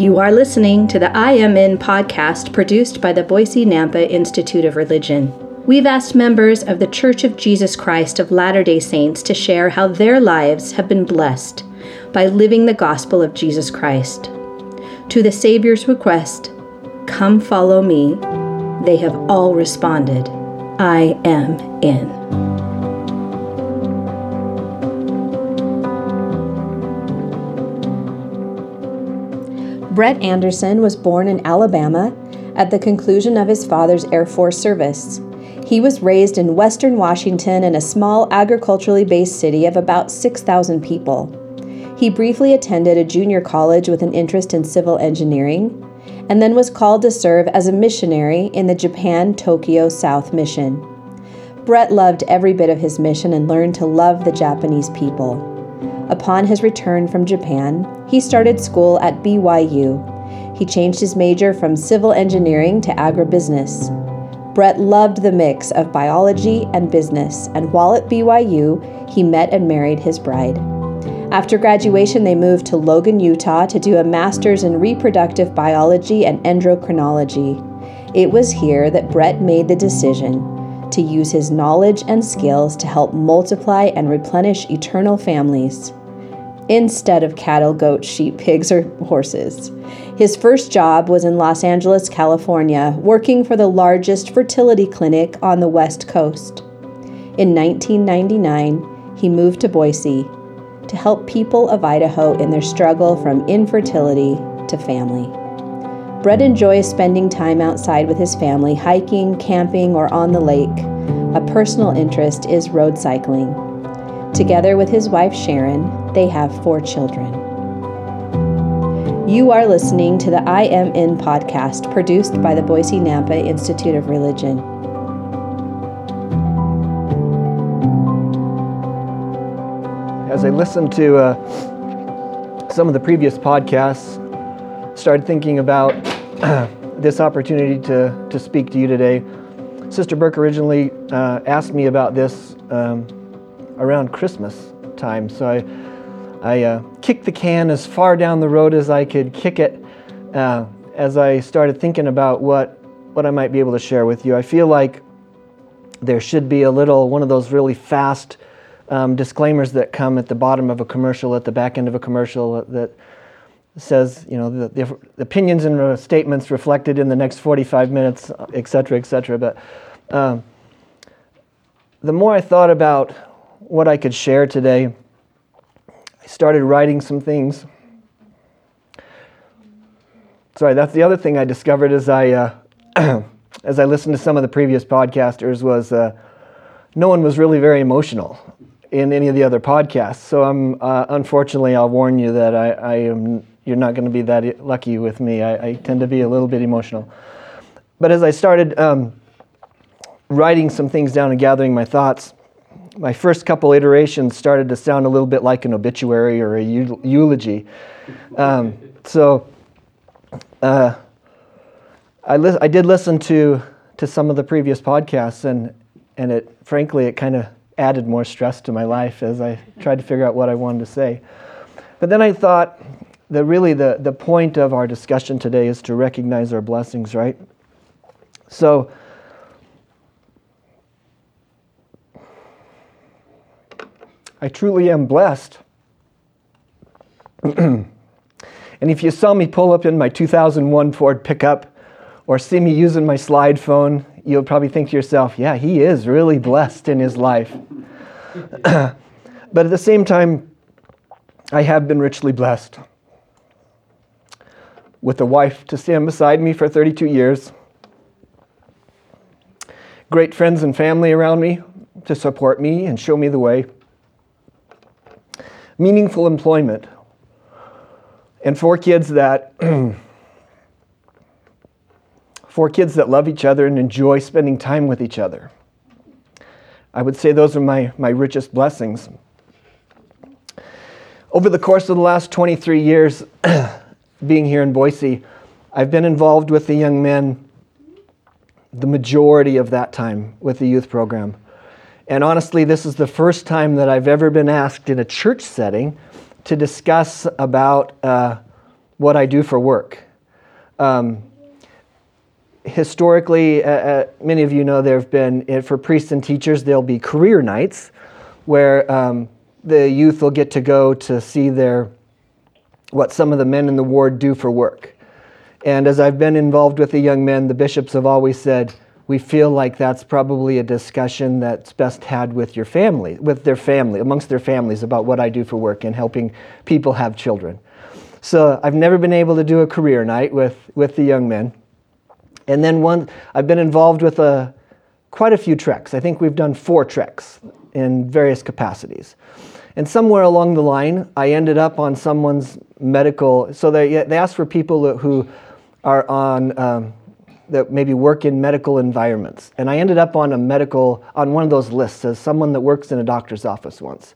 You are listening to the I Am In podcast produced by the Boise Nampa Institute of Religion. We've asked members of the Church of Jesus Christ of Latter day Saints to share how their lives have been blessed by living the gospel of Jesus Christ. To the Savior's request, Come follow me, they have all responded, I am in. Brett Anderson was born in Alabama at the conclusion of his father's Air Force service. He was raised in western Washington in a small agriculturally based city of about 6,000 people. He briefly attended a junior college with an interest in civil engineering, and then was called to serve as a missionary in the Japan Tokyo South Mission. Brett loved every bit of his mission and learned to love the Japanese people. Upon his return from Japan, he started school at BYU. He changed his major from civil engineering to agribusiness. Brett loved the mix of biology and business, and while at BYU, he met and married his bride. After graduation, they moved to Logan, Utah to do a master's in reproductive biology and endocrinology. It was here that Brett made the decision to use his knowledge and skills to help multiply and replenish eternal families instead of cattle, goats, sheep, pigs, or horses. His first job was in Los Angeles, California, working for the largest fertility clinic on the West Coast. In 1999, he moved to Boise to help people of Idaho in their struggle from infertility to family. Brett enjoys spending time outside with his family, hiking, camping, or on the lake. A personal interest is road cycling. Together with his wife Sharon, they have four children. You are listening to the I Am In podcast produced by the Boise Nampa Institute of Religion. As I listened to uh, some of the previous podcasts, started thinking about this opportunity to, to speak to you today. Sister Burke originally uh, asked me about this um, around Christmas time, so I I uh, kicked the can as far down the road as I could kick it uh, as I started thinking about what, what I might be able to share with you. I feel like there should be a little, one of those really fast um, disclaimers that come at the bottom of a commercial, at the back end of a commercial that says, you know, the, the, opinions and statements reflected in the next 45 minutes, et cetera, et cetera. But um, the more I thought about what I could share today, I started writing some things. Sorry, that's the other thing I discovered as I uh, as I listened to some of the previous podcasters was uh, no one was really very emotional in any of the other podcasts. So I'm uh, unfortunately I'll warn you that I, I am you're not going to be that lucky with me. I, I, tend to be a little bit emotional. But as I started um, writing some things down and gathering my thoughts, my first couple iterations started to sound a little bit like an obituary or a eulogy. Um, so uh, I, li- I did listen to, to some of the previous podcasts, and, and it frankly, it kind of added more stress to my life as I tried to figure out what I wanted to say. But then I thought that really the, the point of our discussion today is to recognize our blessings, right? So I truly am blessed. and if you saw me pull up in my 2001 Ford pickup or see me using my slide phone, you'll probably think to yourself, yeah, he is really blessed in his life. but at the same time, I have been richly blessed with a wife to stand beside me for 32 years, great friends and family around me to support me and show me the way meaningful employment, and four kids that four kids that love each other and enjoy spending time with each other. I would say those are my, my richest blessings. Over the course of the last 23 years being here in Boise, I've been involved with the young men the majority of that time with the youth program. And honestly, this is the first time that I've ever been asked in a church setting to discuss about uh, what I do for work. Um, historically, uh, uh, many of you know there have been, uh, for priests and teachers, there'll be career nights where um, the youth will get to go to see their, what some of the men in the ward do for work. And as I've been involved with the young men, the bishops have always said, we feel like that's probably a discussion that's best had with your family, with their family, amongst their families about what I do for work and helping people have children. So I've never been able to do a career night with, with the young men. And then one, I've been involved with a, quite a few treks. I think we've done four treks in various capacities. And somewhere along the line, I ended up on someone's medical. So they, they asked for people who are on, um, that maybe work in medical environments. And I ended up on a medical, on one of those lists as someone that works in a doctor's office once.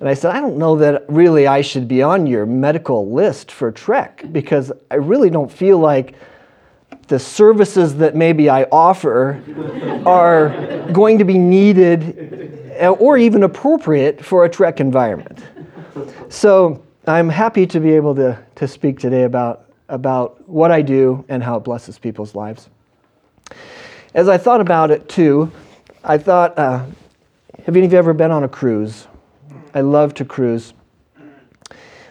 And I said, I don't know that really I should be on your medical list for Trek because I really don't feel like the services that maybe I offer are going to be needed or even appropriate for a Trek environment. So I'm happy to be able to, to speak today about, about what I do and how it blesses people's lives. As I thought about it too, I thought, uh, have any of you ever been on a cruise? I love to cruise.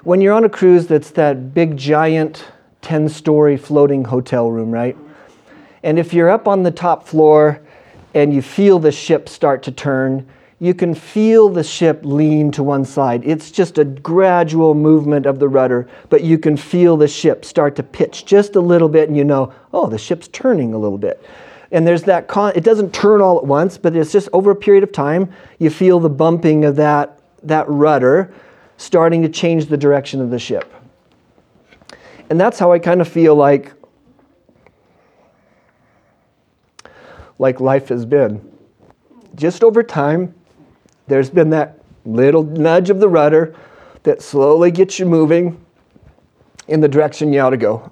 When you're on a cruise that's that big, giant, 10 story floating hotel room, right? And if you're up on the top floor and you feel the ship start to turn, you can feel the ship lean to one side. It's just a gradual movement of the rudder, but you can feel the ship start to pitch just a little bit, and you know, oh, the ship's turning a little bit. And there's that, con- it doesn't turn all at once, but it's just over a period of time, you feel the bumping of that that rudder starting to change the direction of the ship. And that's how I kind of feel like like life has been. Just over time, there's been that little nudge of the rudder that slowly gets you moving in the direction you ought to go.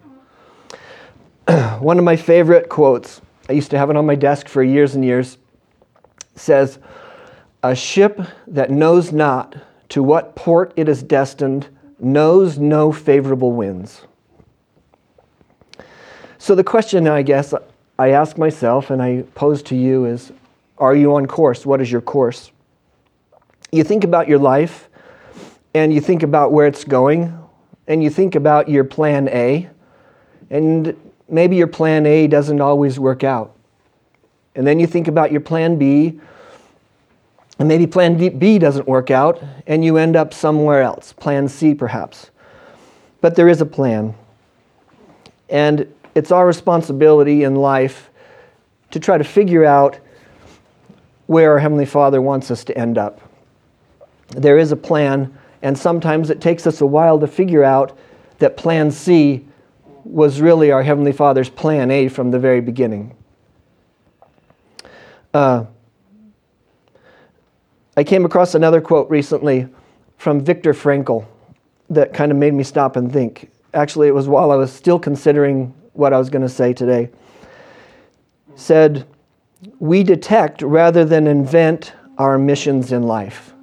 One of my favorite quotes, I used to have it on my desk for years and years, says, a ship that knows not to what port it is destined knows no favorable winds. So, the question I guess I ask myself and I pose to you is Are you on course? What is your course? You think about your life and you think about where it's going and you think about your plan A, and maybe your plan A doesn't always work out. And then you think about your plan B and maybe plan B doesn't work out and you end up somewhere else, plan C perhaps. But there is a plan. And it's our responsibility in life to try to figure out where our Heavenly Father wants us to end up. There is a plan, and sometimes it takes us a while to figure out that plan C was really our Heavenly Father's plan A from the very beginning. Uh, I came across another quote recently from Viktor Frankl that kind of made me stop and think. Actually, it was while I was still considering what I was going to say today. Said, "We detect rather than invent our missions in life."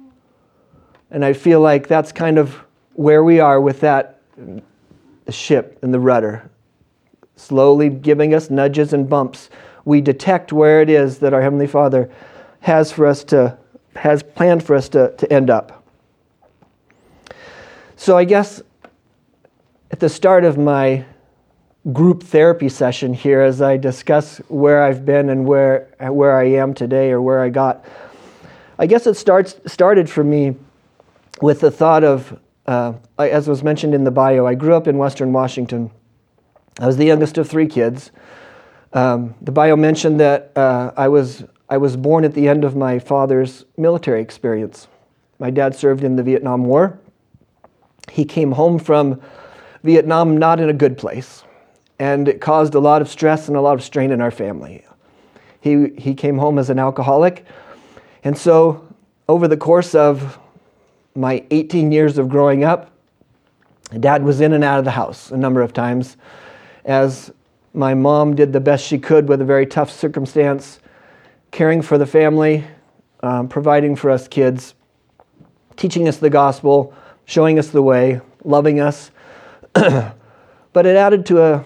And I feel like that's kind of where we are with that ship and the rudder, slowly giving us nudges and bumps. We detect where it is that our Heavenly Father has for us to has planned for us to, to end up. So I guess at the start of my group therapy session here, as I discuss where I've been and where, where I am today or where I got, I guess it starts, started for me with the thought of, uh, as was mentioned in the bio, I grew up in Western Washington. I was the youngest of three kids. Um, the bio mentioned that uh, I was I was born at the end of my father's military experience. My dad served in the Vietnam War. He came home from Vietnam not in a good place, and it caused a lot of stress and a lot of strain in our family. He, he came home as an alcoholic, and so over the course of my 18 years of growing up, dad was in and out of the house a number of times as my mom did the best she could with a very tough circumstance caring for the family, um, providing for us kids, teaching us the gospel, showing us the way, loving us. but it added to a,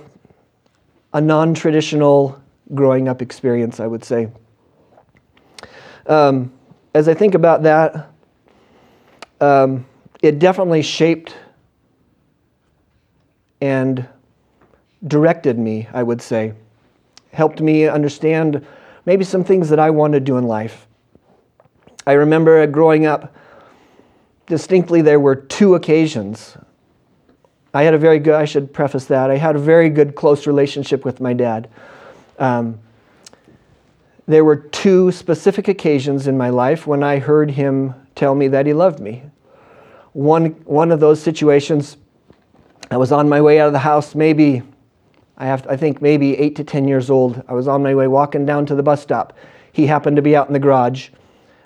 a non traditional growing up experience, I would say. Um, as I think about that, um, it definitely shaped and directed me, I would say. Helped me understand maybe some things that I wanted to do in life. I remember growing up, distinctly, there were two occasions. I had a very good, I should preface that, I had a very good, close relationship with my dad. Um, there were two specific occasions in my life when I heard him tell me that he loved me. One, one of those situations, I was on my way out of the house, maybe, I, have, I think maybe eight to 10 years old. I was on my way walking down to the bus stop. He happened to be out in the garage.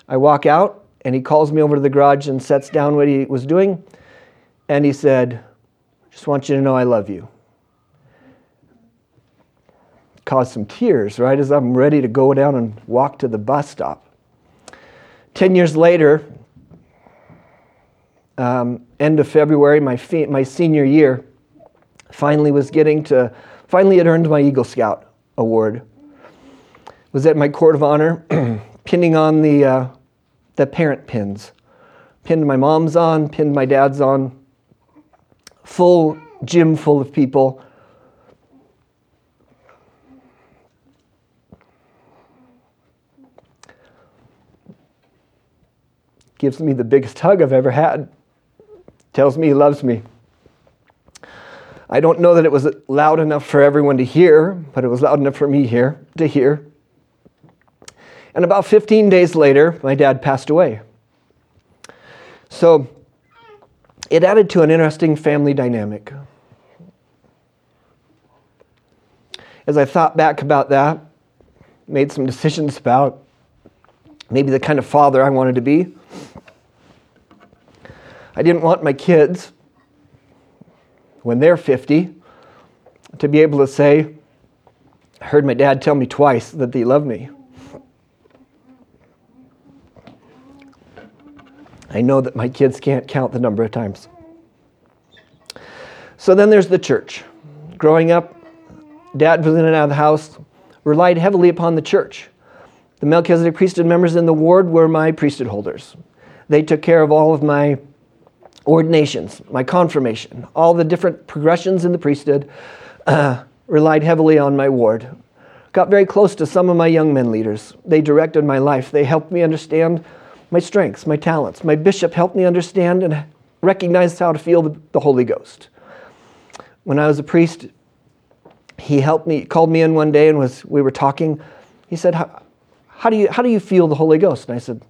I walk out, and he calls me over to the garage and sets down what he was doing. And he said, Just want you to know I love you caused some tears right as I'm ready to go down and walk to the bus stop. Ten years later, um, end of February, my, fe- my senior year, finally was getting to, finally had earned my Eagle Scout award. Was at my court of honor, pinning on the, uh, the parent pins. Pinned my mom's on, pinned my dad's on. Full gym full of people gives me the biggest hug I've ever had, tells me he loves me. I don't know that it was loud enough for everyone to hear, but it was loud enough for me here to hear. And about 15 days later, my dad passed away. So it added to an interesting family dynamic. As I thought back about that, made some decisions about maybe the kind of father I wanted to be. I didn't want my kids, when they're 50, to be able to say, I heard my dad tell me twice that he loved me. I know that my kids can't count the number of times. So then there's the church. Growing up, dad was in and out of the house, relied heavily upon the church. The Melchizedek priesthood members in the ward were my priesthood holders. They took care of all of my ordinations, my confirmation, all the different progressions in the priesthood, uh, relied heavily on my ward. Got very close to some of my young men leaders. They directed my life. They helped me understand my strengths, my talents. My bishop helped me understand and recognize how to feel the, Holy Ghost. When I was a priest, he helped me, called me in one day and was we were talking. He said, how do you, how do you feel the Holy Ghost? And I said,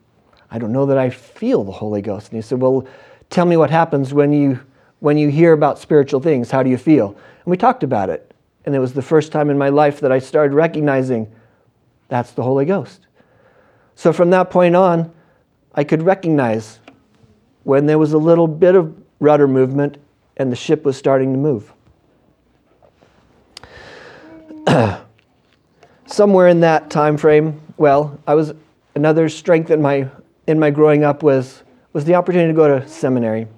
I don't know that I feel the Holy Ghost. And he said, Well, tell me what happens when you, when you hear about spiritual things. How do you feel? And we talked about it. And it was the first time in my life that I started recognizing that's the Holy Ghost. So from that point on, I could recognize when there was a little bit of rudder movement and the ship was starting to move. Somewhere in that time frame, well, I was another strength in my in my growing up was was the opportunity to go to seminary.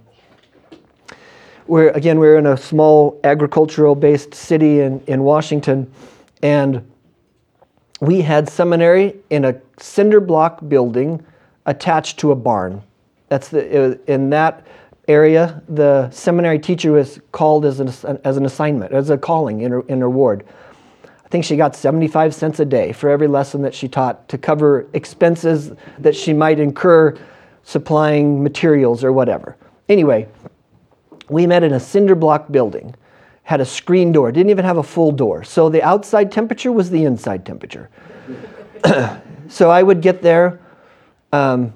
Where again we we're in a small agricultural based city in, in Washington and we had seminary in a cinder block building attached to a barn. That's the in that area the seminary teacher was called as an, as an assignment, as a calling in her, in her ward. I think she got 75 cents a day for every lesson that she taught to cover expenses that she might incur supplying materials or whatever. Anyway, we met in a cinder block building, had a screen door, didn't even have a full door. So the outside temperature was the inside temperature. so I would get there, um,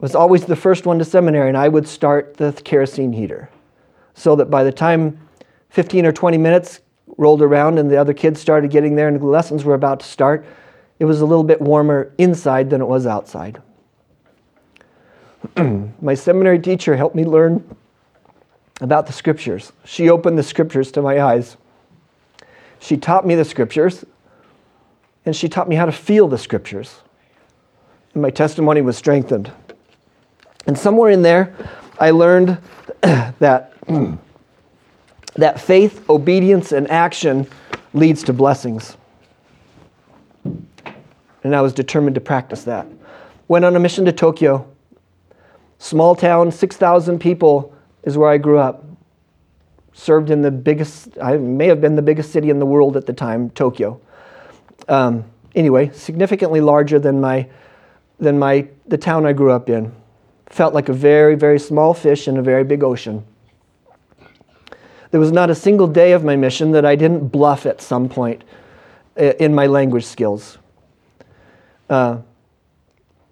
was always the first one to seminary, and I would start the kerosene heater. So that by the time 15 or 20 minutes rolled around and the other kids started getting there and the lessons were about to start, it was a little bit warmer inside than it was outside. my seminary teacher helped me learn about the scriptures. She opened the scriptures to my eyes. She taught me the scriptures, and she taught me how to feel the scriptures. And my testimony was strengthened. And somewhere in there, I learned that that faith, obedience, and action leads to blessings. And I was determined to practice that. Went on a mission to Tokyo. Small town, 6,000 people is where I grew up. Served in the biggest, I may have been the biggest city in the world at the time, Tokyo. Um, anyway, significantly larger than my, than my, the town I grew up in. Felt like a very, very small fish in a very big ocean. There was not a single day of my mission that I didn't bluff at some point uh, in my language skills. Uh,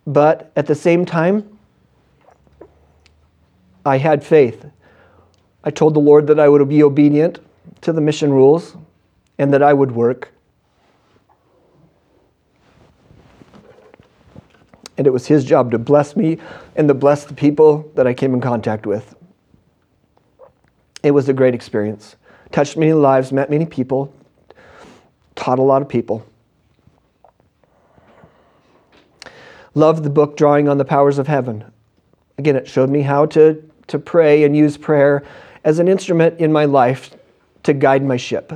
but at the same time, I had faith. I told the Lord that I would be obedient to the mission rules and that I would work. And it was His job to bless me and to bless the people that I came in contact with. It was a great experience. Touched many lives, met many people, taught a lot of people. Loved the book Drawing on the Powers of Heaven. Again, it showed me how to, to pray and use prayer as an instrument in my life to guide my ship.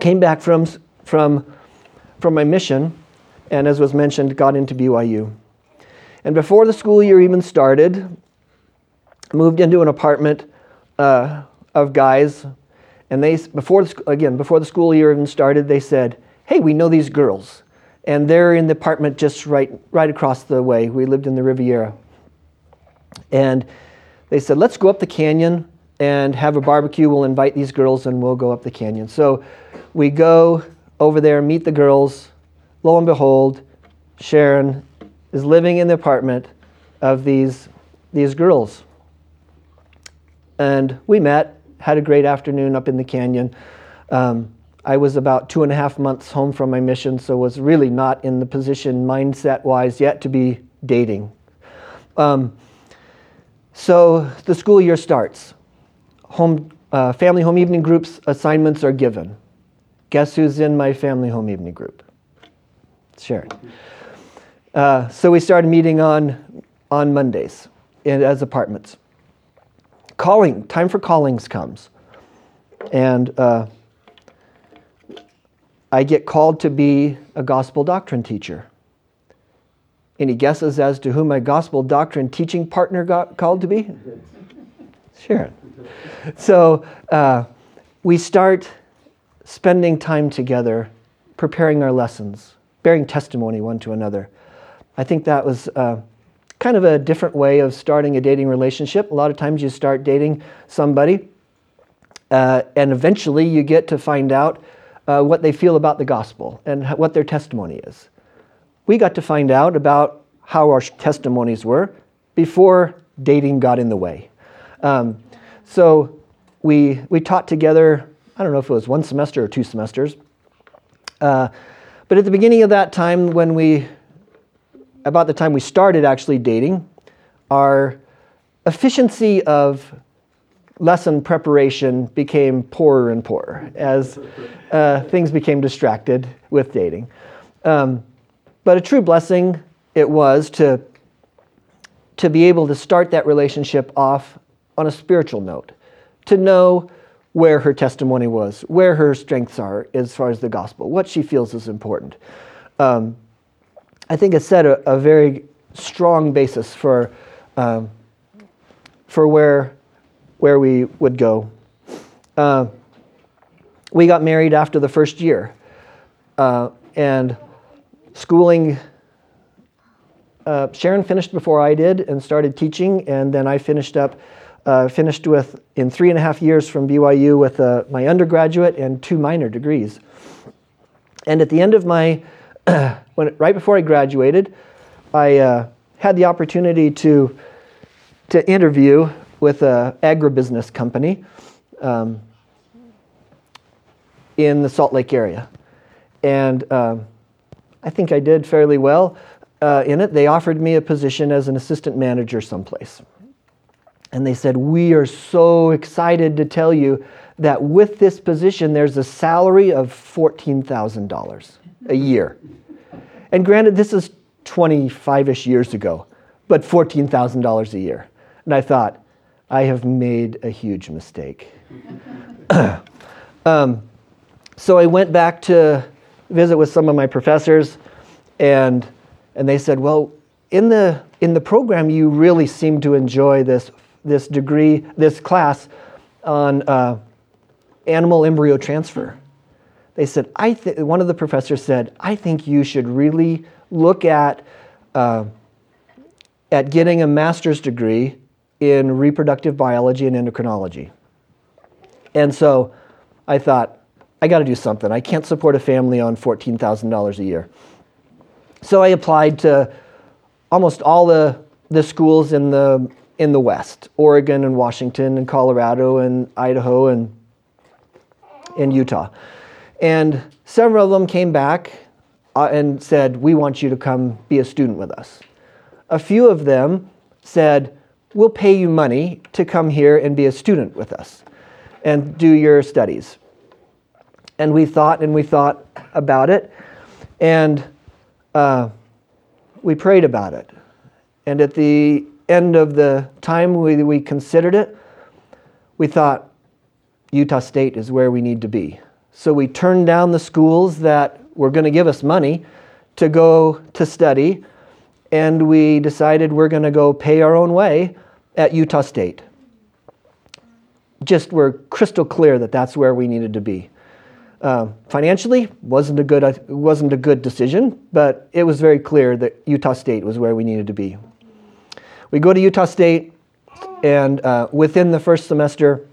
Came back from, from, from my mission, and as was mentioned, got into BYU. And before the school year even started, moved into an apartment uh, of guys, and they before the, again before the school year even started, they said, "Hey, we know these girls, and they're in the apartment just right right across the way. We lived in the Riviera, and they said, let's go up the canyon and have a barbecue. We'll invite these girls, and we'll go up the canyon. So we go over there, meet the girls. Lo and behold, Sharon is living in the apartment of these these girls and we met, had a great afternoon up in the canyon. Um, I was about two and a half months home from my mission, so was really not in the position mindset wise yet to be dating. Um, so the school year starts. Home, uh, family home evening groups assignments are given. Guess who's in my family home evening group? Sharon. Uh, so we started meeting on on Mondays in, as apartments calling, time for callings comes. And uh, I get called to be a gospel doctrine teacher. Any guesses as to who my gospel doctrine teaching partner got called to be? Sharon. So uh, we start spending time together, preparing our lessons, bearing testimony one to another. I think that was uh, kind of a different way of starting a dating relationship. A lot of times you start dating somebody, uh, and eventually you get to find out uh, what they feel about the gospel and what their testimony is. We got to find out about how our testimonies were before dating got in the way. Um, so we, we taught together, I don't know if it was one semester or two semesters. Uh, but at the beginning of that time, when we about the time we started actually dating, our efficiency of lesson preparation became poorer and poorer as uh, things became distracted with dating. Um, but a true blessing it was to, to be able to start that relationship off on a spiritual note, to know where her testimony was, where her strengths are as far as the gospel, what she feels is important. Um, I think it set a, a very strong basis for, um, for where, where we would go. Uh, we got married after the first year, uh, and schooling. Uh, Sharon finished before I did and started teaching, and then I finished up, uh, finished with in three and a half years from BYU with uh, my undergraduate and two minor degrees. And at the end of my when right before I graduated, I uh, had the opportunity to to interview with an agribusiness company um, in the Salt Lake area, and um, I think I did fairly well uh, in it. They offered me a position as an assistant manager someplace, and they said, "We are so excited to tell you." That with this position, there's a salary of $14,000 a year. And granted, this is 25 ish years ago, but $14,000 a year. And I thought, I have made a huge mistake. um, so I went back to visit with some of my professors, and, and they said, Well, in the, in the program, you really seem to enjoy this, this degree, this class on uh, animal embryo transfer. They said, I th- one of the professors said, I think you should really look at, uh, at getting a master's degree in reproductive biology and endocrinology. And so I thought, I got to do something. I can't support a family on $14,000 a year. So I applied to almost all the, the schools in the, in the West Oregon and Washington and Colorado and Idaho and, and Utah. And several of them came back uh, and said, We want you to come be a student with us. A few of them said, We'll pay you money to come here and be a student with us and do your studies. And we thought and we thought about it, and uh, we prayed about it. And at the end of the time we, we considered it, we thought Utah State is where we need to be. So we turned down the schools that were going to give us money to go to study, and we decided we're going to go pay our own way at Utah State. Just we're crystal clear that that's where we needed to be. Uh, financially, wasn't a good uh, wasn't a good decision, but it was very clear that Utah State was where we needed to be. We go to Utah State, and uh, within the first semester,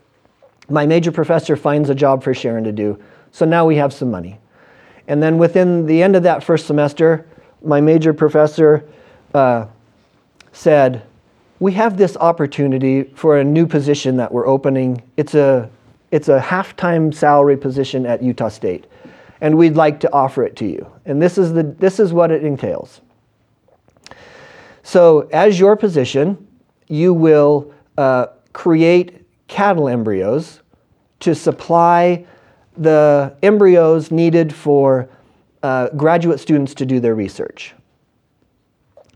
my major professor finds a job for Sharon to do. So now we have some money. And then within the end of that first semester, my major professor uh, said, We have this opportunity for a new position that we're opening. It's a, it's a half time salary position at Utah State, and we'd like to offer it to you. And this is, the, this is what it entails. So, as your position, you will uh, create cattle embryos to supply the embryos needed for uh, graduate students to do their research.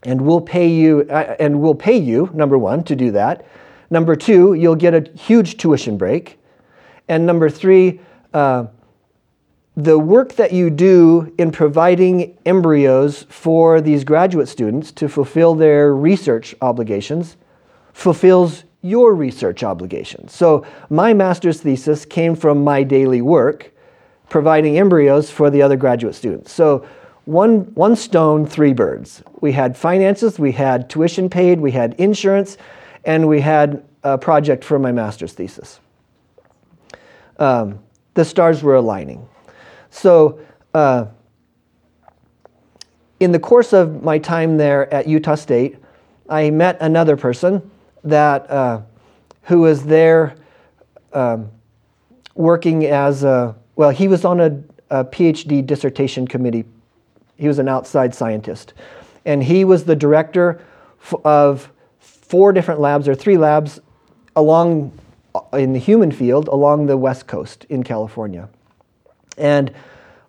And we'll pay you, uh, and we'll pay you, number one, to do that. Number two, you'll get a huge tuition break. And number three, uh, the work that you do in providing embryos for these graduate students to fulfill their research obligations fulfills your research obligations. So, my master's thesis came from my daily work providing embryos for the other graduate students. So, one, one stone, three birds. We had finances, we had tuition paid, we had insurance, and we had a project for my master's thesis. Um, the stars were aligning. So, uh, in the course of my time there at Utah State, I met another person that uh, who was there um, working as a well, he was on a, a PhD dissertation committee. He was an outside scientist, and he was the director of four different labs or three labs along in the human field along the west coast in California, and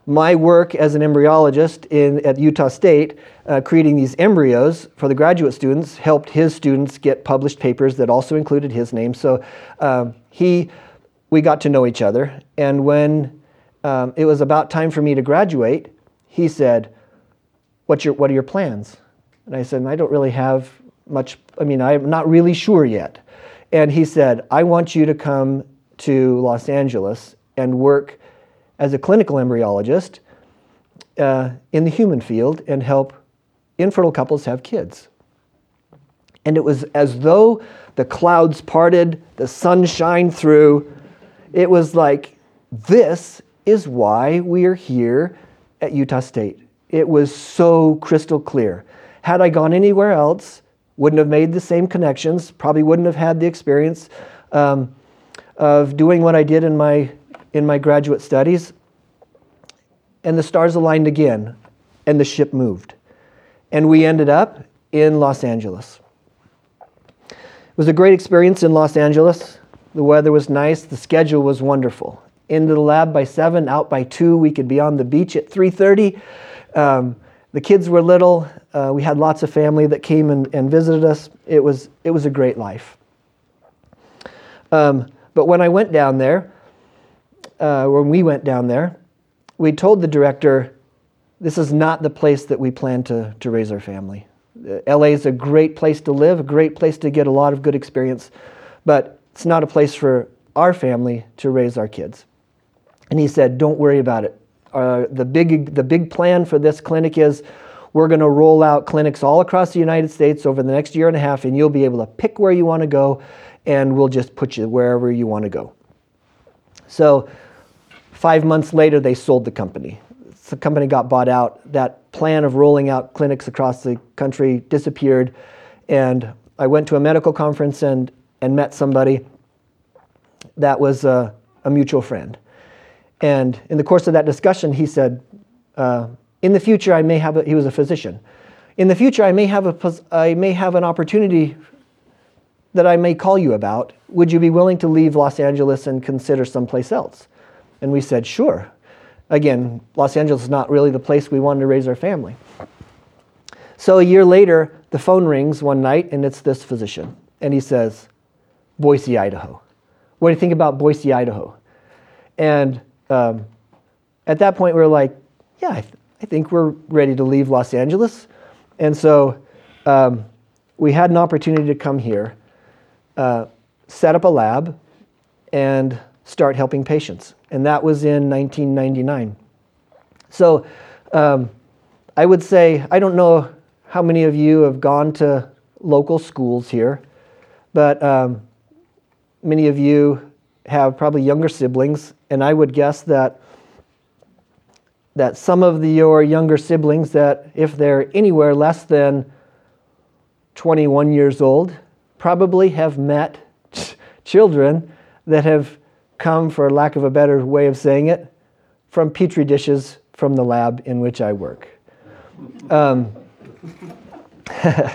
my work as an embryologist in, at Utah State, uh, creating these embryos for the graduate students, helped his students get published papers that also included his name. So um, he, we got to know each other. And when um, it was about time for me to graduate, he said, What's your, What are your plans? And I said, I don't really have much, I mean, I'm not really sure yet. And he said, I want you to come to Los Angeles and work as a clinical embryologist uh, in the human field and help infertile couples have kids. And it was as though the clouds parted, the sun shined through. It was like, this is why we are here at Utah State. It was so crystal clear. Had I gone anywhere else, wouldn't have made the same connections, probably wouldn't have had the experience um, of doing what I did in my in my graduate studies, and the stars aligned again, and the ship moved. And we ended up in Los Angeles. It was a great experience in Los Angeles. The weather was nice, the schedule was wonderful. Into the lab by 7, out by 2, we could be on the beach at 3:30. Um, the kids were little. Uh, we had lots of family that came and, and visited us. It was, it was a great life. Um, but when I went down there, uh, when we went down there, we told the director, this is not the place that we plan to, to raise our family. Uh, LA is a great place to live, a great place to get a lot of good experience, but it's not a place for our family to raise our kids. And he said, don't worry about it. Uh, the, big, the big plan for this clinic is we're going to roll out clinics all across the United States over the next year and a half, and you'll be able to pick where you want to go, and we'll just put you wherever you want to go. So, five months later, they sold the company. The company got bought out. That plan of rolling out clinics across the country disappeared, and I went to a medical conference and, and met somebody that was a, a mutual friend. And in the course of that discussion, he said, uh, in the future, I may have a, he was a physician. In the future, I may have a, I may have an opportunity that I may call you about. Would you be willing to leave Los Angeles and consider someplace else? And we said, sure. Again, Los Angeles is not really the place we wanted to raise our family. So a year later, the phone rings one night, and it's this physician. And he says, Boise, Idaho. What do you think about Boise, Idaho? And um, at that point, we were like, yeah, I, th- I, think we're ready to leave Los Angeles. And so um, we had an opportunity to come here, uh, set up a lab, and start helping patients. And that was in 1999. So um, I would say, I don't know how many of you have gone to local schools here, but um, many of you have probably younger siblings, and I would guess that that some of the, your younger siblings that if they're anywhere less than 21 years old probably have met ch- children that have come for lack of a better way of saying it from petri dishes from the lab in which I work. Um, it,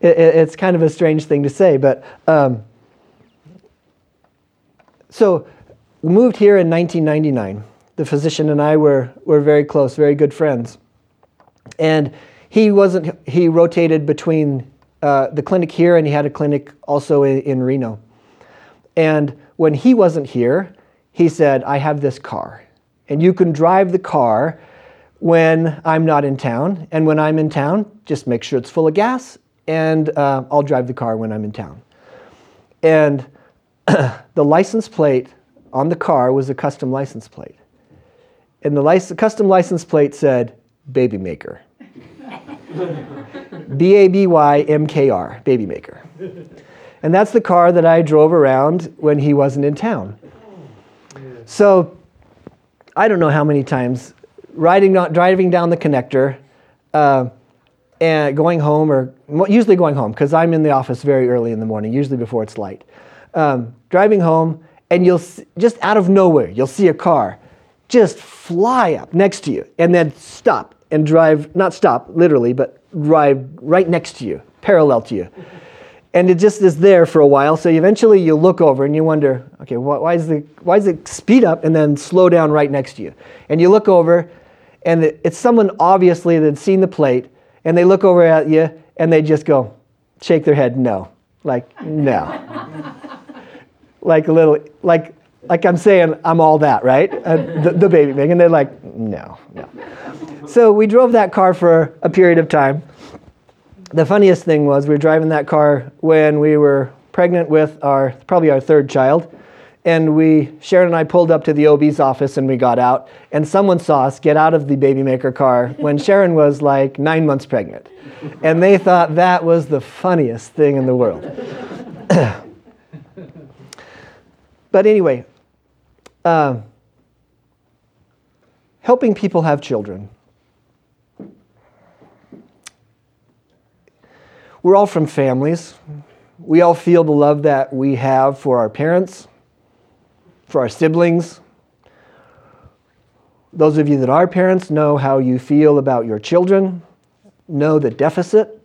it's kind of a strange thing to say, but um, so we moved here in 1999. The physician and I were, were very close, very good friends. And he wasn't, he rotated between uh, the clinic here and he had a clinic also in, in Reno. And when he wasn't here, he said, I have this car. And you can drive the car when I'm not in town. And when I'm in town, just make sure it's full of gas, and uh, I'll drive the car when I'm in town. And the license plate on the car was a custom license plate. And the license, custom license plate said Baby Maker. B A B Y M K R, Baby Maker. And that's the car that I drove around when he wasn't in town. So I don't know how many times riding, driving down the connector uh, and going home, or usually going home, because I'm in the office very early in the morning, usually before it's light um, driving home, and you'll just out of nowhere, you'll see a car just fly up next to you and then stop and drive, not stop literally, but drive right next to you, parallel to you. And it just is there for a while. So eventually you look over and you wonder, okay, why, is the, why is it speed up and then slow down right next to you? And you look over and it's someone obviously that's seen the plate and they look over at you and they just go, shake their head, no. Like, no like a little, like, like I'm saying, I'm all that, right? Uh, the, the baby. And they're like, no, no. So we drove that car for a period of time. The funniest thing was we were driving that car when we were pregnant with our, probably our third child. And we, Sharon and I pulled up to the OB's office and we got out. And someone saw us get out of the baby maker car when Sharon was like nine months pregnant. And they thought that was the funniest thing in the world. But anyway, uh, helping people have children. We're all from families. We all feel the love that we have for our parents, for our siblings. Those of you that are parents know how you feel about your children, know the deficit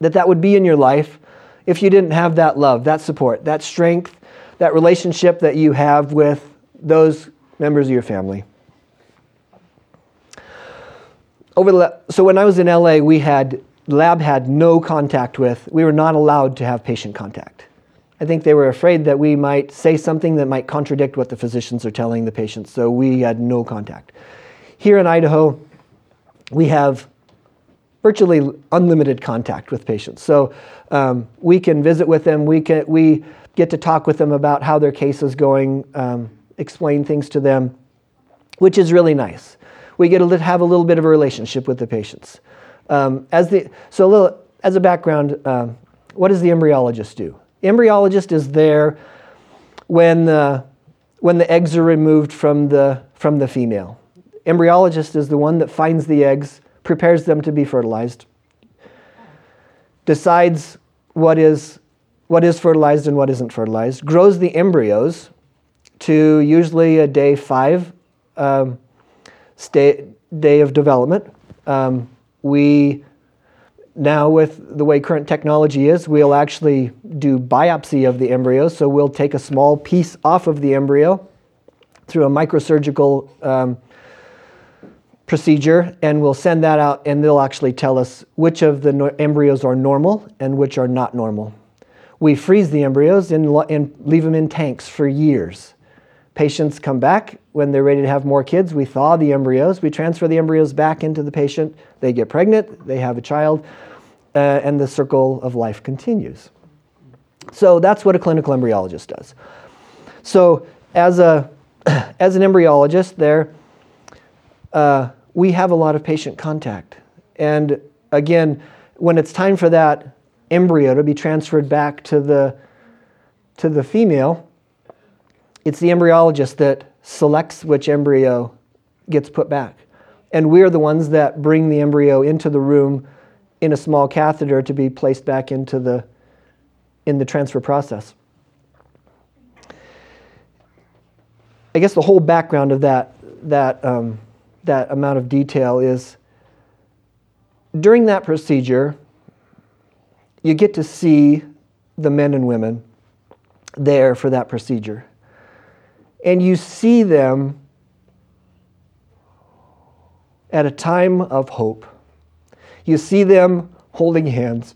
that that would be in your life if you didn't have that love, that support, that strength, that relationship that you have with those members of your family. Over the, so when I was in LA, we had lab had no contact with. We were not allowed to have patient contact. I think they were afraid that we might say something that might contradict what the physicians are telling the patients, so we had no contact. Here in Idaho, we have virtually unlimited contact with patients. So um, we can visit with them, we, can, we get to talk with them about how their case is going, um, explain things to them, which is really nice. We get to have a little bit of a relationship with the patients. Um, as the, so a little, as a background, um, what does the embryologist do? embryologist is there when the, when the eggs are removed from the, from the female. Embryologist is the one that finds the eggs, prepares them to be fertilized, decides what is, what is fertilized and what isn't fertilized, grows the embryos to usually a day five um, stay, day of development. Um, we now with the way current technology is, we'll actually do biopsy of the embryo. So we'll take a small piece off of the embryo through a microsurgical um, procedure, and we'll send that out, and they'll actually tell us which of the no- embryos are normal and which are not normal. We freeze the embryos and, leave them in tanks for years. Patients come back when they're ready to have more kids. We thaw the embryos. We transfer the embryos back into the patient. They get pregnant. They have a child. Uh, and the circle of life continues. So that's what a clinical embryologist does. So as a as an embryologist, there uh, we have a lot of patient contact, and again, when it's time for that embryo to be transferred back to the to the female, it's the embryologist that selects which embryo gets put back. And we're the ones that bring the embryo into the room in a small catheter to be placed back into the, in the transfer process. I guess the whole background of that, that, um, that amount of detail is during that procedure, you get to see the men and women there for that procedure and you see them at a time of hope. You see them holding hands.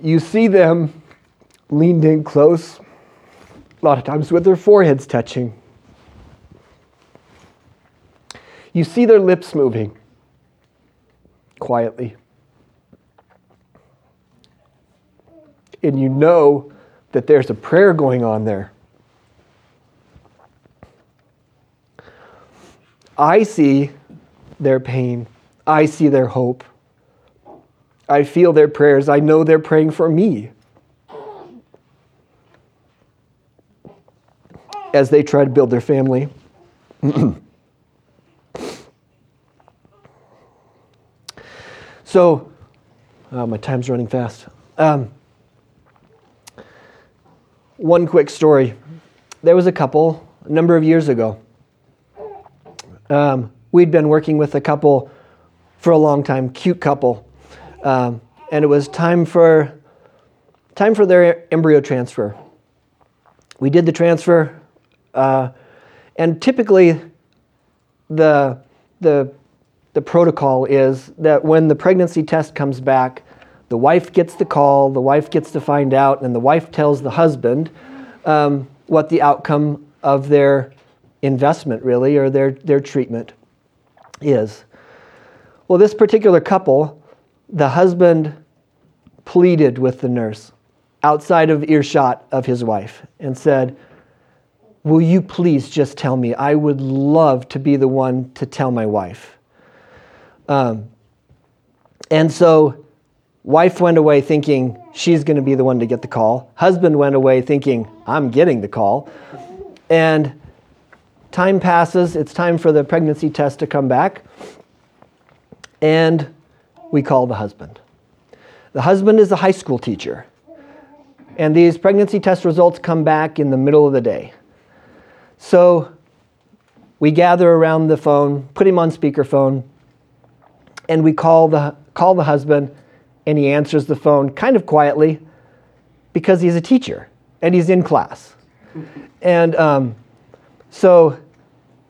You see them leaned in close, a lot of times with their foreheads touching. You see their lips moving quietly. And you know that there's a prayer going on there. I see their pain. I see their hope. I feel their prayers. I know they're praying for me. As they try to build their family. So, uh, my time's running fast. Um, one quick story. There was a couple a number of years ago. Um, we'd been working with a couple for a long time, cute couple, um, and it was time for time for their embryo transfer. We did the transfer, uh, and typically the the the protocol is that when the pregnancy test comes back, the wife gets the call, the wife gets to find out, and the wife tells the husband um, what the outcome of their investment, really, or their, their treatment is. Well, this particular couple, the husband pleaded with the nurse outside of earshot of his wife and said, Will you please just tell me? I would love to be the one to tell my wife. Um, and so, wife went away thinking she's going to be the one to get the call. Husband went away thinking, I'm getting the call. And time passes, it's time for the pregnancy test to come back. And we call the husband. The husband is a high school teacher. And these pregnancy test results come back in the middle of the day. So we gather around the phone, put him on speakerphone, and we call the, call the husband, and he answers the phone kind of quietly because he's a teacher and he's in class. And um, so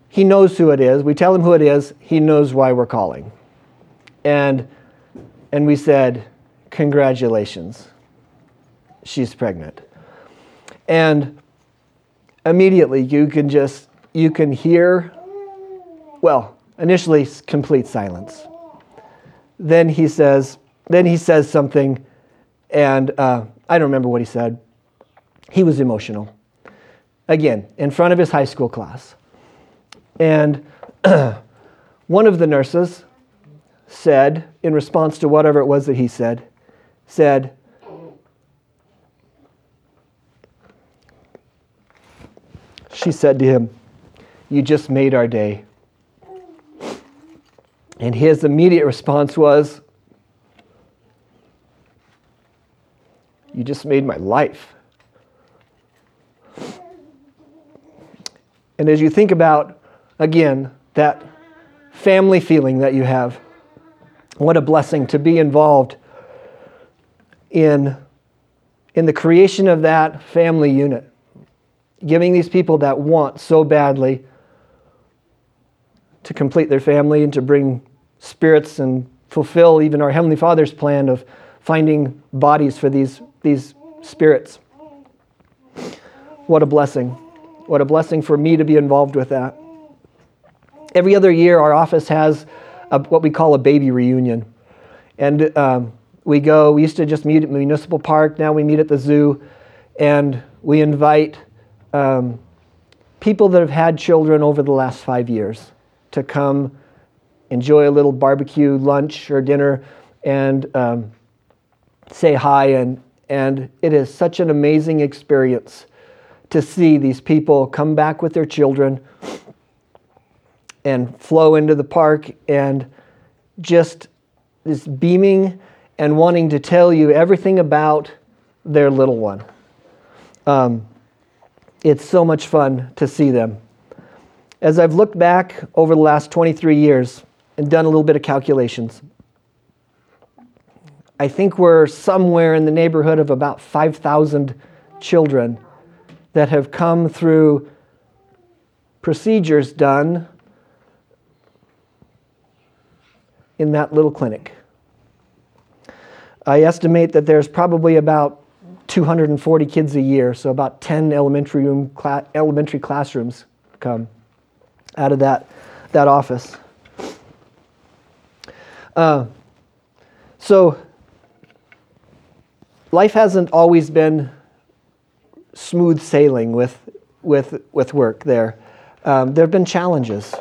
he knows who it is. We tell him who it is. He knows why we're calling. And, and we said, Congratulations, she's pregnant. And immediately you can just, you can hear, well, initially complete silence. Then he says, then he says something, and uh, I don't remember what he said. He was emotional. Again, in front of his high school class. And one of the nurses said, in response to whatever it was that he said, said, She said to him, You just made our day. And his immediate response was, You just made my life. And as you think about again, that family feeling that you have. What a blessing to be involved in, in the creation of that family unit. Giving these people that want so badly to complete their family and to bring spirits and fulfill even our Heavenly Father's plan of finding bodies for these, these spirits. What a blessing. What a blessing for me to be involved with that. Every other year, our office has a, what we call a baby reunion. And um, we go, we used to just meet at Municipal Park, now we meet at the zoo, and we invite um, people that have had children over the last five years to come enjoy a little barbecue lunch or dinner and um, say hi. And, and it is such an amazing experience to see these people come back with their children and flow into the park and just this beaming and wanting to tell you everything about their little one. Um, it's so much fun to see them. As I've looked back over the last 23 years and done a little bit of calculations, I think we're somewhere in the neighborhood of about 5,000 children that have come through procedures done in that little clinic. I estimate that there's probably about 240 kids a year, so about 10 elementary, room elementary classrooms come out of that, that office. Uh, so, life hasn't always been smooth sailing with, with, with work there. Um, there have been challenges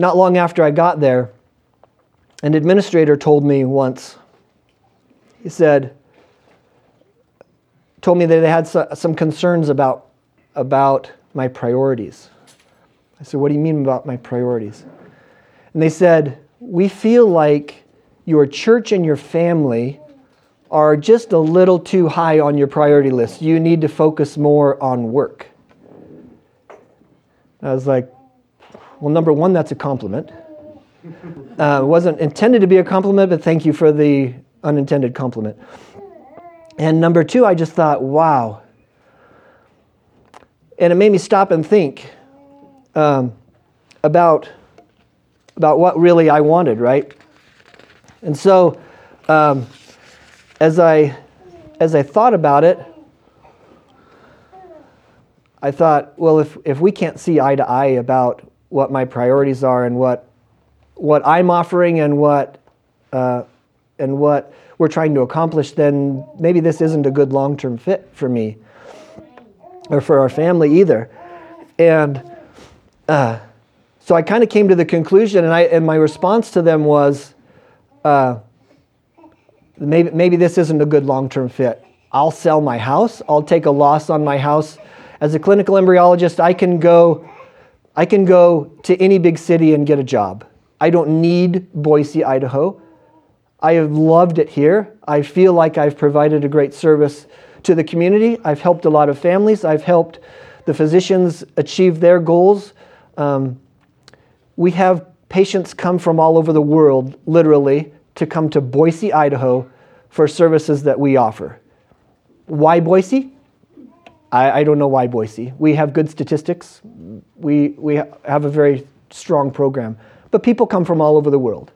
not long after I got there, an administrator told me once, he said, told me that they had some concerns about, about my priorities. I said, What do you mean about my priorities? And they said, We feel like your church and your family are just a little too high on your priority list. You need to focus more on work. I was like, well, number one, that's a compliment. Uh, wasn't intended to be a compliment, but thank you for the unintended compliment. And number two, I just thought, wow. And it made me stop and think um, about, about what really I wanted, right? And so, um, as I as I thought about it, I thought, well, if, if we can't see eye to eye about what my priorities are and what what I'm offering and what uh, and what we're trying to accomplish, then maybe this isn't a good long-term fit for me or for our family either. And uh, so I kind of came to the conclusion, and I and my response to them was, uh, maybe maybe this isn't a good long-term fit. I'll sell my house. I'll take a loss on my house. As a clinical embryologist, I can go I can go to any big city and get a job. I don't need Boise, Idaho. I have loved it here. I feel like I've provided a great service to the community. I've helped a lot of families. I've helped the physicians achieve their goals. Um, we have patients come from all over the world, literally, to come to Boise, Idaho for services that we offer. Why Boise? I, I don't know why Boise. We have good statistics we, we have a very strong program. But people come from all over the world.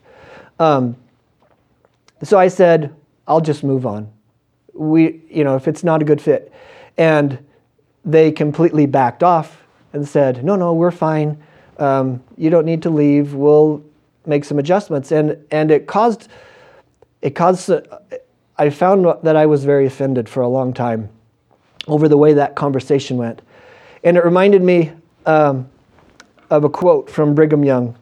Um, so I said, I'll just move on. We, you know, if it's not a good fit. And they completely backed off and said, no, no, we're fine. Um, you don't need to leave. We'll make some adjustments. And, and it caused, it caused, I found that I was very offended for a long time over the way that conversation went. And it reminded me um, of a quote from Brigham Young.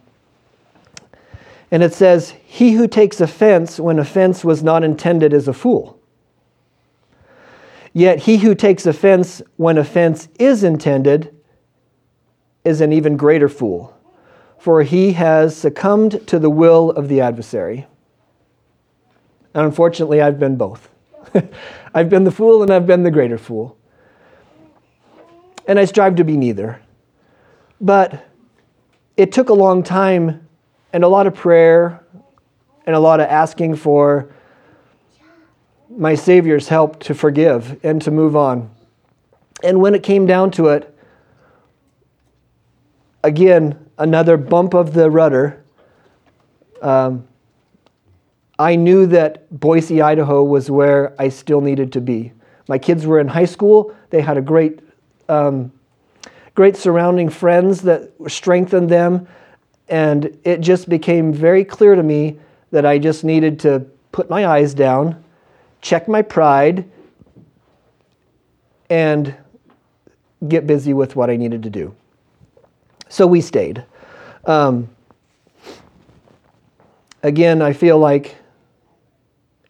And it says, He who takes offense when offense was not intended is a fool. Yet he who takes offense when offense is intended is an even greater fool, for he has succumbed to the will of the adversary. And unfortunately, I've been both. I've been the fool and I've been the greater fool. And I strive to be neither. But it took a long time and a lot of prayer and a lot of asking for my Savior's help to forgive and to move on. And when it came down to it, again, another bump of the rudder. Um, I knew that Boise, Idaho was where I still needed to be. My kids were in high school. They had a great, um, great surrounding friends that strengthened them. And it just became very clear to me that I just needed to put my eyes down check my pride, and get busy with what I needed to do. So we stayed. Um, again, I feel like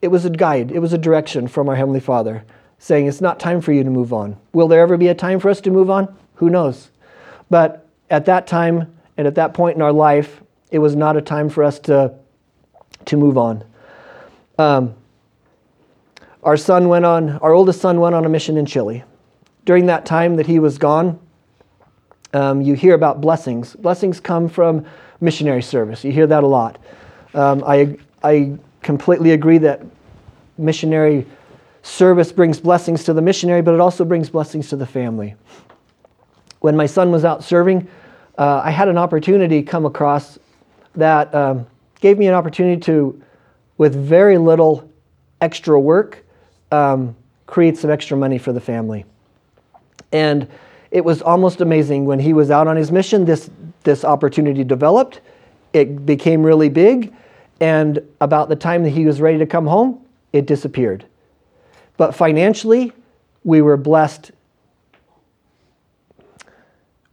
it was a guide, it was a direction from our Heavenly Father saying, It's not time for you to move on. Will there ever be a time for us to move on? Who knows? But at that time and at that point in our life, it was not a time for us to, to move on. Um, our son went on, our oldest son went on a mission in Chile. During that time that he was gone, um, you hear about blessings. Blessings come from missionary service. You hear that a lot. Um, I, I completely agree that missionary service brings blessings to the missionary, but it also brings blessings to the family. When my son was out serving, uh, I had an opportunity come across that um, gave me an opportunity to, with very little extra work, um, create some extra money for the family. And it was almost amazing when he was out on his mission, this, this opportunity developed. It became really big. And about the time that he was ready to come home, it disappeared. But financially, we were blessed.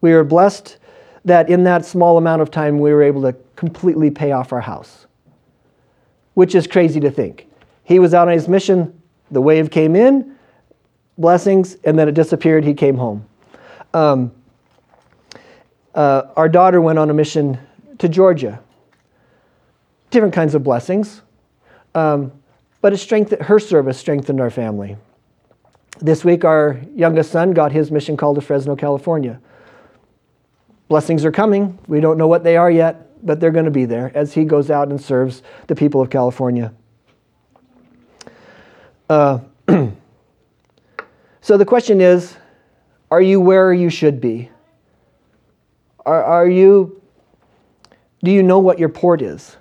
We were blessed that in that small amount of time, we were able to completely pay off our house, which is crazy to think. He was out on his mission, the wave came in, blessings, and then it disappeared. He came home. Um, uh, our daughter went on a mission to Georgia. Different kinds of blessings. Um, but it strengthened, her service strengthened our family. This week, our youngest son got his mission call to Fresno, California. Blessings are coming. We don't know what they are yet, but they're going to be there as he goes out and serves the people of California. Uh, so the question is are you where you should be? Are, are you, do you know what your port is?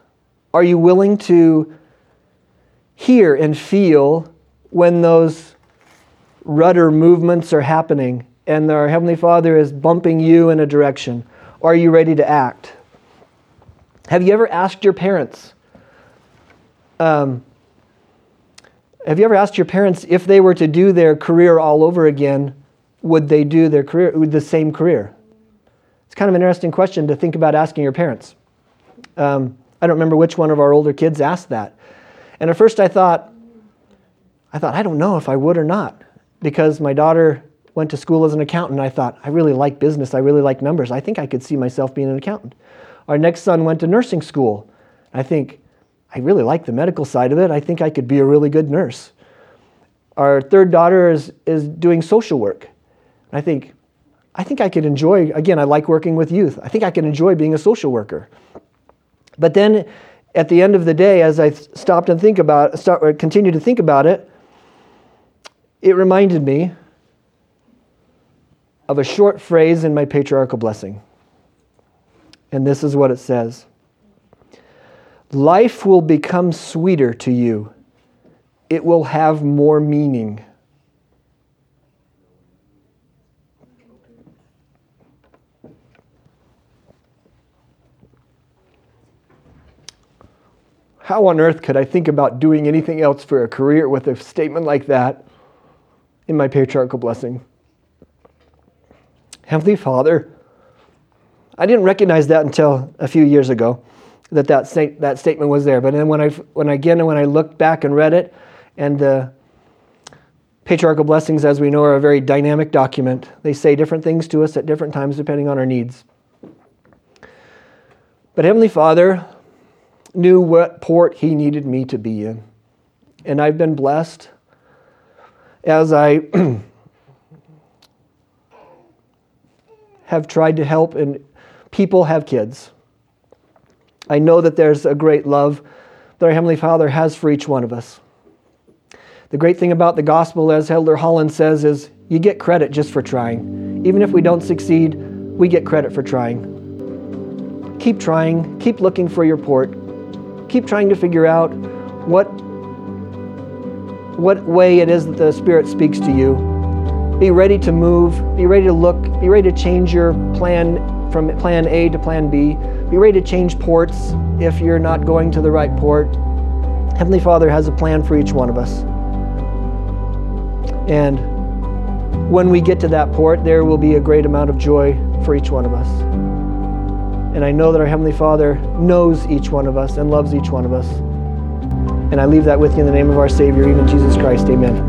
Are you willing to hear and feel when those rudder movements are happening and our Heavenly Father is bumping you in a direction? Are you ready to act? Have you ever asked your parents, um, have you ever asked your parents if they were to do their career all over again, would they do their career, the same career? It's kind of an interesting question to think about asking your parents. Um, I don't remember which one of our older kids asked that. And at first I thought, I thought, I don't know if I would or not, because my daughter went to school as an accountant. I thought, I really like business, I really like numbers. I think I could see myself being an accountant. Our next son went to nursing school. I think, I really like the medical side of it. I think I could be a really good nurse. Our third daughter is, is doing social work. I think, I think I could enjoy, again, I like working with youth. I think I could enjoy being a social worker. But then at the end of the day, as I stopped and think about, start, or continue to think about it, it reminded me of a short phrase in my patriarchal blessing. And this is what it says Life will become sweeter to you, it will have more meaning. How on earth could I think about doing anything else for a career with a statement like that in my patriarchal blessing? Heavenly Father, I didn't recognize that until a few years ago that that, sta- that statement was there. But then when I, when I, again, when I looked back and read it, and the patriarchal blessings, as we know, are a very dynamic document. They say different things to us at different times depending on our needs. But Heavenly Father, knew what port he needed me to be in. And I've been blessed as I have tried to help and people have kids. I know that there's a great love that our Heavenly Father has for each one of us. The great thing about the gospel, as Elder Holland says, is you get credit just for trying. Even if we don't succeed, we get credit for trying. Keep trying, keep looking for your port, keep trying to figure out what what way it is that the Spirit speaks to you. Be ready to move, be ready to look, be ready to change your plan from plan A to plan B. Be ready to change ports if you're not going to the right port. Heavenly Father has a plan for each one of us. And when we get to that port, there will be a great amount of joy for each one of us. And I know that our Heavenly Father knows each one of us and loves each one of us. And I leave that with you in the name of our Savior, even Jesus Christ. Amen.